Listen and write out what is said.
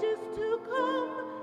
just to come.